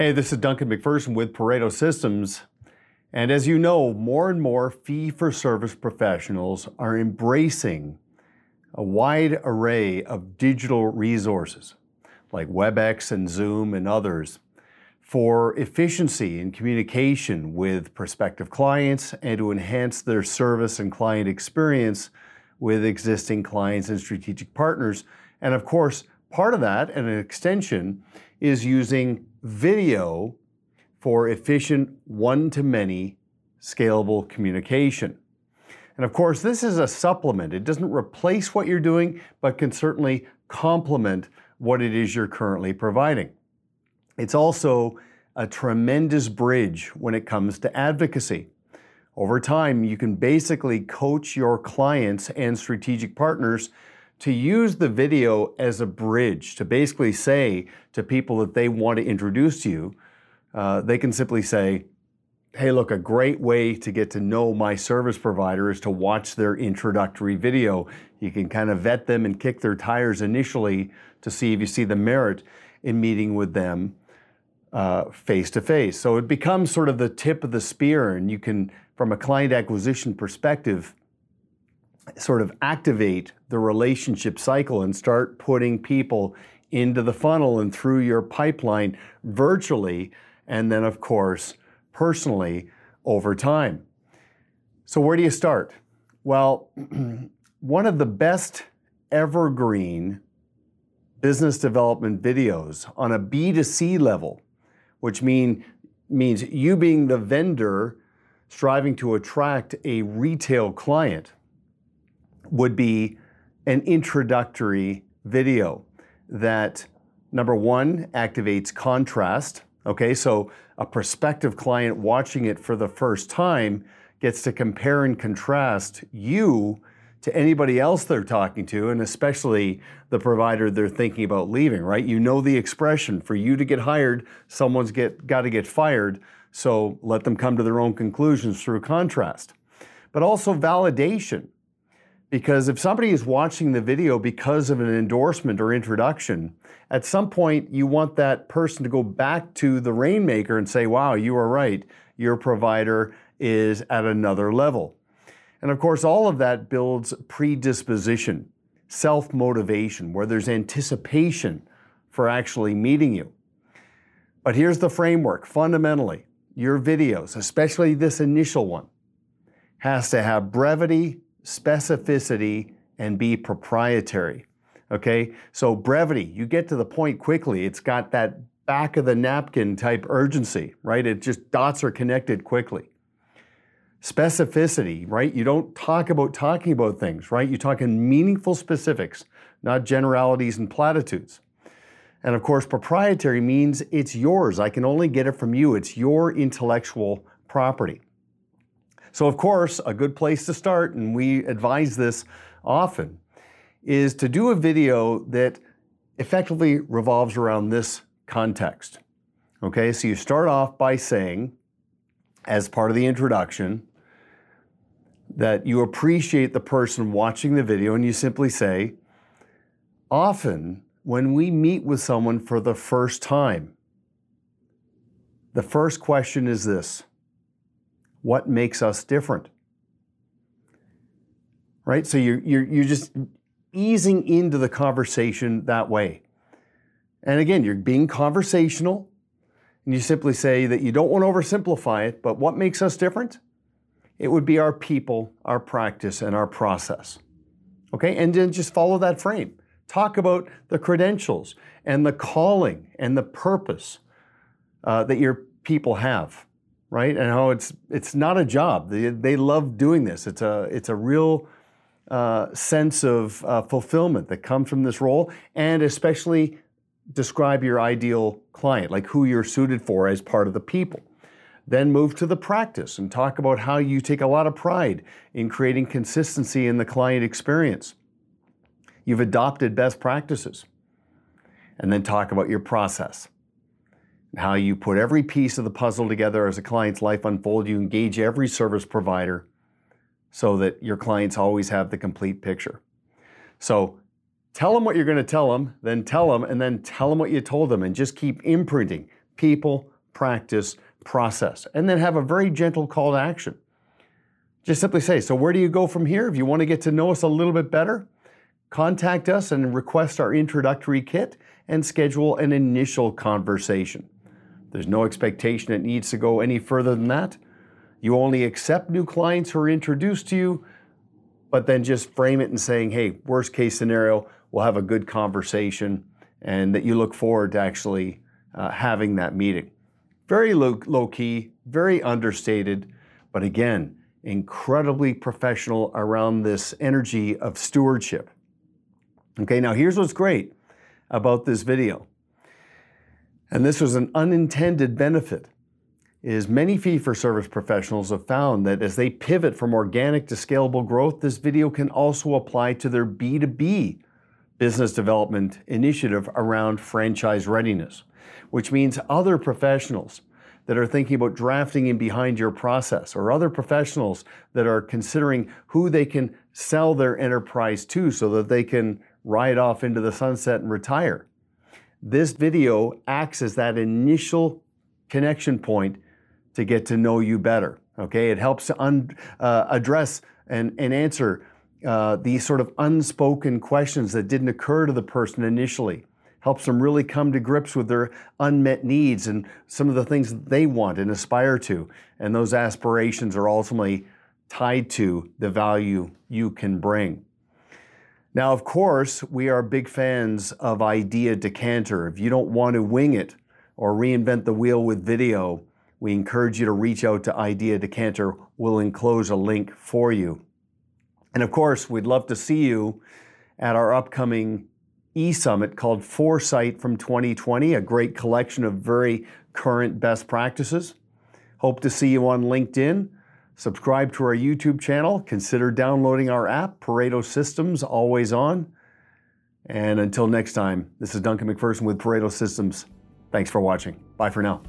Hey, this is Duncan MacPherson with Pareto Systems. And as you know, more and more fee for service professionals are embracing a wide array of digital resources like WebEx and Zoom and others for efficiency in communication with prospective clients and to enhance their service and client experience with existing clients and strategic partners. And of course, part of that and an extension is using video for efficient one to many scalable communication. And of course, this is a supplement. It doesn't replace what you're doing, but can certainly complement what it is you're currently providing. It's also a tremendous bridge when it comes to advocacy. Over time, you can basically coach your clients and strategic partners to use the video as a bridge to basically say to people that they want to introduce you, uh, they can simply say, hey, look, a great way to get to know my service provider is to watch their introductory video. You can kind of vet them and kick their tires initially to see if you see the merit in meeting with them face to face. So it becomes sort of the tip of the spear, and you can, from a client acquisition perspective, sort of activate the relationship cycle and start putting people into the funnel and through your pipeline virtually, and then, of course, personally over time. So, where do you start? Well, one of the best evergreen business development videos on a B2C level, which mean, means you being the vendor striving to attract a retail client would be an introductory video that number one activates contrast. Okay, so a prospective client watching it for the first time gets to compare and contrast you to anybody else they're talking to, and especially the provider they're thinking about leaving, right? You know the expression for you to get hired, someone's get, got to get fired, so let them come to their own conclusions through contrast. But also validation. Because if somebody is watching the video because of an endorsement or introduction, at some point you want that person to go back to the rainmaker and say, wow, you are right. Your provider is at another level. And of course, all of that builds predisposition, self motivation, where there's anticipation for actually meeting you. But here's the framework fundamentally, your videos, especially this initial one, has to have brevity, specificity, and be proprietary. Okay, so brevity, you get to the point quickly. It's got that back of the napkin type urgency, right? It just dots are connected quickly. Specificity, right? You don't talk about talking about things, right? You talk in meaningful specifics, not generalities and platitudes. And of course, proprietary means it's yours. I can only get it from you. It's your intellectual property. So, of course, a good place to start, and we advise this often, is to do a video that effectively revolves around this context. Okay, so you start off by saying, as part of the introduction, that you appreciate the person watching the video, and you simply say, often when we meet with someone for the first time, the first question is this what makes us different? Right? So you're, you're, you're just easing into the conversation that way. And again, you're being conversational, and you simply say that you don't want to oversimplify it, but what makes us different? It would be our people, our practice, and our process. Okay? And then just follow that frame. Talk about the credentials and the calling and the purpose uh, that your people have right? And how it's it's not a job. They, they love doing this. It's a it's a real uh, sense of uh, fulfillment that comes from this role, and especially describe your ideal client, like who you're suited for as part of the people. Then move to the practice and talk about how you take a lot of pride in creating consistency in the client experience. You've adopted best practices. And then talk about your process how you put every piece of the puzzle together as a client's life unfolds. You engage every service provider so that your clients always have the complete picture. So tell them what you're going to tell them, then tell them, and then tell them what you told them, and just keep imprinting people, practice, process, and then have a very gentle call to action. Just simply say, So, where do you go from here? If you want to get to know us a little bit better, contact us and request our introductory kit and schedule an initial conversation. There's no expectation it needs to go any further than that. You only accept new clients who are introduced to you, but then just frame it and saying, hey, worst case scenario, we'll have a good conversation and that you look forward to actually uh, having that meeting. Very low, low key, very understated, but again, incredibly professional around this energy of stewardship. Okay, now here's what's great about this video. And this was an unintended benefit is many fee-for-service professionals have found that as they pivot from organic to scalable growth, this video can also apply to their B2B business development initiative around franchise readiness, which means other professionals that are thinking about drafting in behind your process or other professionals that are considering who they can sell their enterprise to so that they can ride off into the sunset and retire. This video acts as that initial connection point to get to know you better. Okay, it helps to un, uh, address and, and answer uh, these sort of unspoken questions that didn't occur to the person initially. Helps them really come to grips with their unmet needs and some of the things that they want and aspire to. And those aspirations are ultimately tied to the value you can bring. Now, of course, we are big fans of Idea Decanter. If you don't want to wing it or reinvent the wheel with video, we encourage you to reach out to Idea Decanter. We'll enclose a link for you. And of course, we'd love to see you at our upcoming e-summit called Foresight from 2020, a great collection of very current best practices. Hope to see you on LinkedIn. Subscribe to our YouTube channel. Consider downloading our app, Pareto Systems, always on. And until next time, this is Duncan MacPherson with Pareto Systems. Thanks for watching. Bye for now.